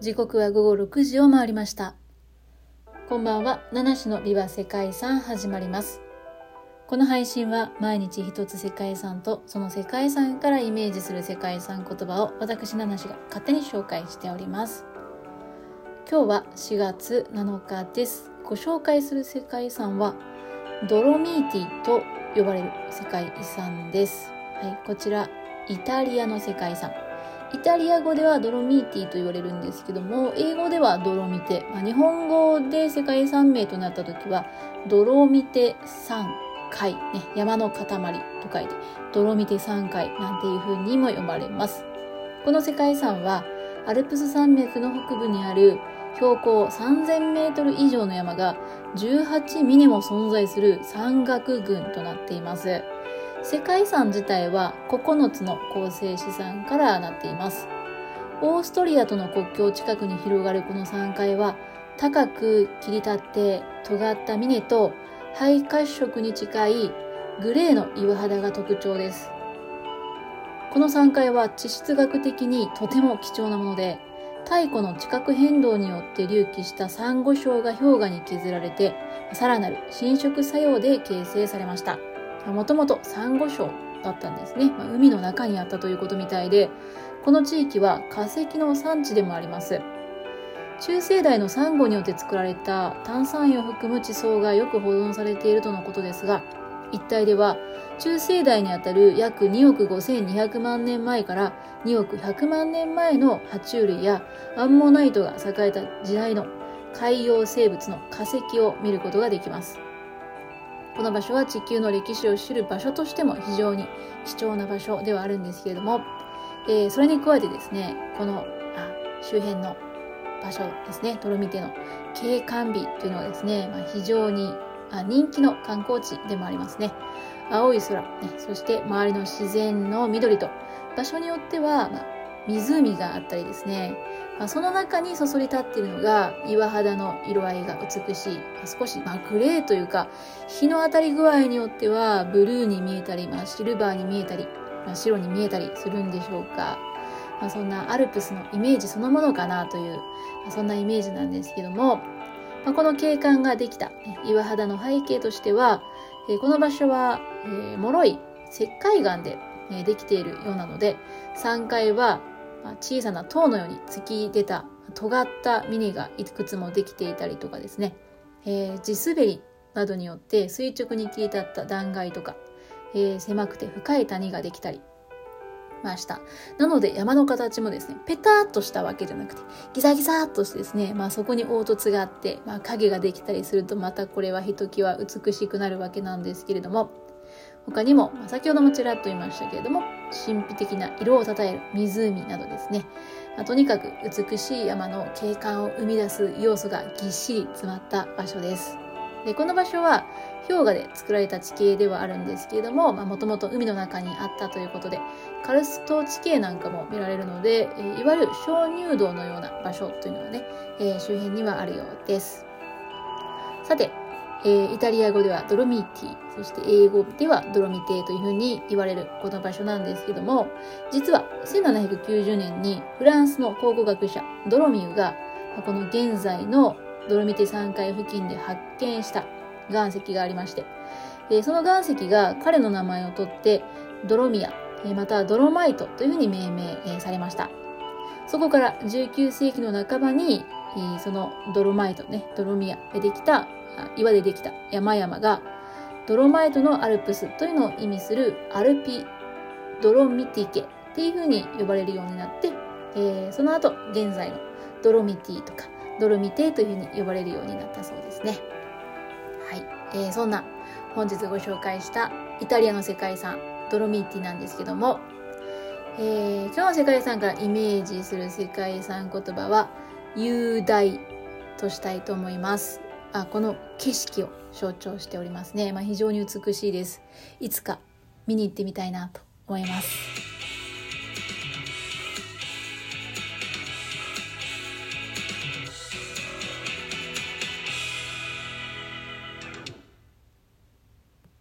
時刻は午後6時を回りました。こんばんは。七種のビバ世界遺産始まります。この配信は毎日一つ世界遺産とその世界遺産からイメージする世界遺産言葉を私七種が勝手に紹介しております。今日は4月7日です。ご紹介する世界遺産はドロミーティと呼ばれる世界遺産です。はいこちらイタリアの世界遺産。イタリア語ではドロミーティと言われるんですけども、英語ではドロミテ。まあ、日本語で世界遺産名となった時は、ドロミテ山海、ね、山の塊と書いて、ドロミテ山海なんていう風にも呼ばれます。この世界遺産は、アルプス山脈の北部にある標高3000メートル以上の山が18ミリも存在する山岳群となっています。世界遺産自体は9つの構成資産からなっています。オーストリアとの国境近くに広がるこの山階は高く切り立って尖った峰と灰褐色に近いグレーの岩肌が特徴です。この山階は地質学的にとても貴重なもので、太古の地殻変動によって隆起したサンゴ礁が氷河に削られて、さらなる侵食作用で形成されました。もともとサンゴ礁だったんですね。まあ、海の中にあったということみたいで、この地域は化石の産地でもあります。中生代のサンゴによって作られた炭酸塩を含む地層がよく保存されているとのことですが、一帯では中生代にあたる約2億5200万年前から2億100万年前の爬虫類やアンモナイトが栄えた時代の海洋生物の化石を見ることができます。この場所は地球の歴史を知る場所としても非常に貴重な場所ではあるんですけれども、えー、それに加えてですね、このあ周辺の場所ですね、トロミテの景観美というのはですね、まあ、非常にあ人気の観光地でもありますね。青い空、ね、そして周りの自然の緑と、場所によっては、まあ、湖があったりですね、まあ、その中にそそり立っているのが岩肌の色合いが美しい、まあ、少し、まあ、グレーというか日の当たり具合によってはブルーに見えたり、まあ、シルバーに見えたり、まあ、白に見えたりするんでしょうか、まあ、そんなアルプスのイメージそのものかなという、まあ、そんなイメージなんですけども、まあ、この景観ができた岩肌の背景としては、えー、この場所は、えー、脆い石灰岩で、できているようなので3階は小さな塔のように突き出た尖った峰がいくつもできていたりとかですね、えー、地滑りなどによって垂直に切り立った断崖とか、えー、狭くて深い谷ができたりました。なので山の形もですね、ペタッとしたわけじゃなくて、ギザギザっとしてですね、まあそこに凹凸があって、まあ影ができたりするとまたこれはひときわ美しくなるわけなんですけれども、他にも、先ほどもちらっと言いましたけれども、神秘的な色をたたえる湖などですね、まあ、とにかく美しい山の景観を生み出す要素がぎっしり詰まった場所です。で、この場所は氷河で作られた地形ではあるんですけれども、もともと海の中にあったということで、カルスト地形なんかも見られるので、えいわゆる鍾乳洞のような場所というのがね、えー、周辺にはあるようです。さて、えー、イタリア語ではドロミティ、そして英語ではドロミテというふうに言われるこの場所なんですけども、実は1790年にフランスの考古学者ドロミューが、この現在のドロミテ山海付近で発見した岩石がありまして、え、その岩石が彼の名前を取ってドロミア、えまたはドロマイトというふうに命名、え、されました。そこから19世紀の半ばに、そのドロマイトね、ドロミアでできた岩でできた山々がドロマイトのアルプスというのを意味するアルピドロミティケっていう風に呼ばれるようになって、えー、その後現在のドロミティとかドロミテという風に呼ばれるようになったそうですね。はい、えー、そんな本日ご紹介したイタリアの世界遺産ドロミティなんですけども、えー、今日の世界遺産からイメージする世界遺産言葉は雄大としたいと思います。あこの景色を象徴しておりますね。まあ、非常に美しいです。いつか見に行ってみたいなと思います。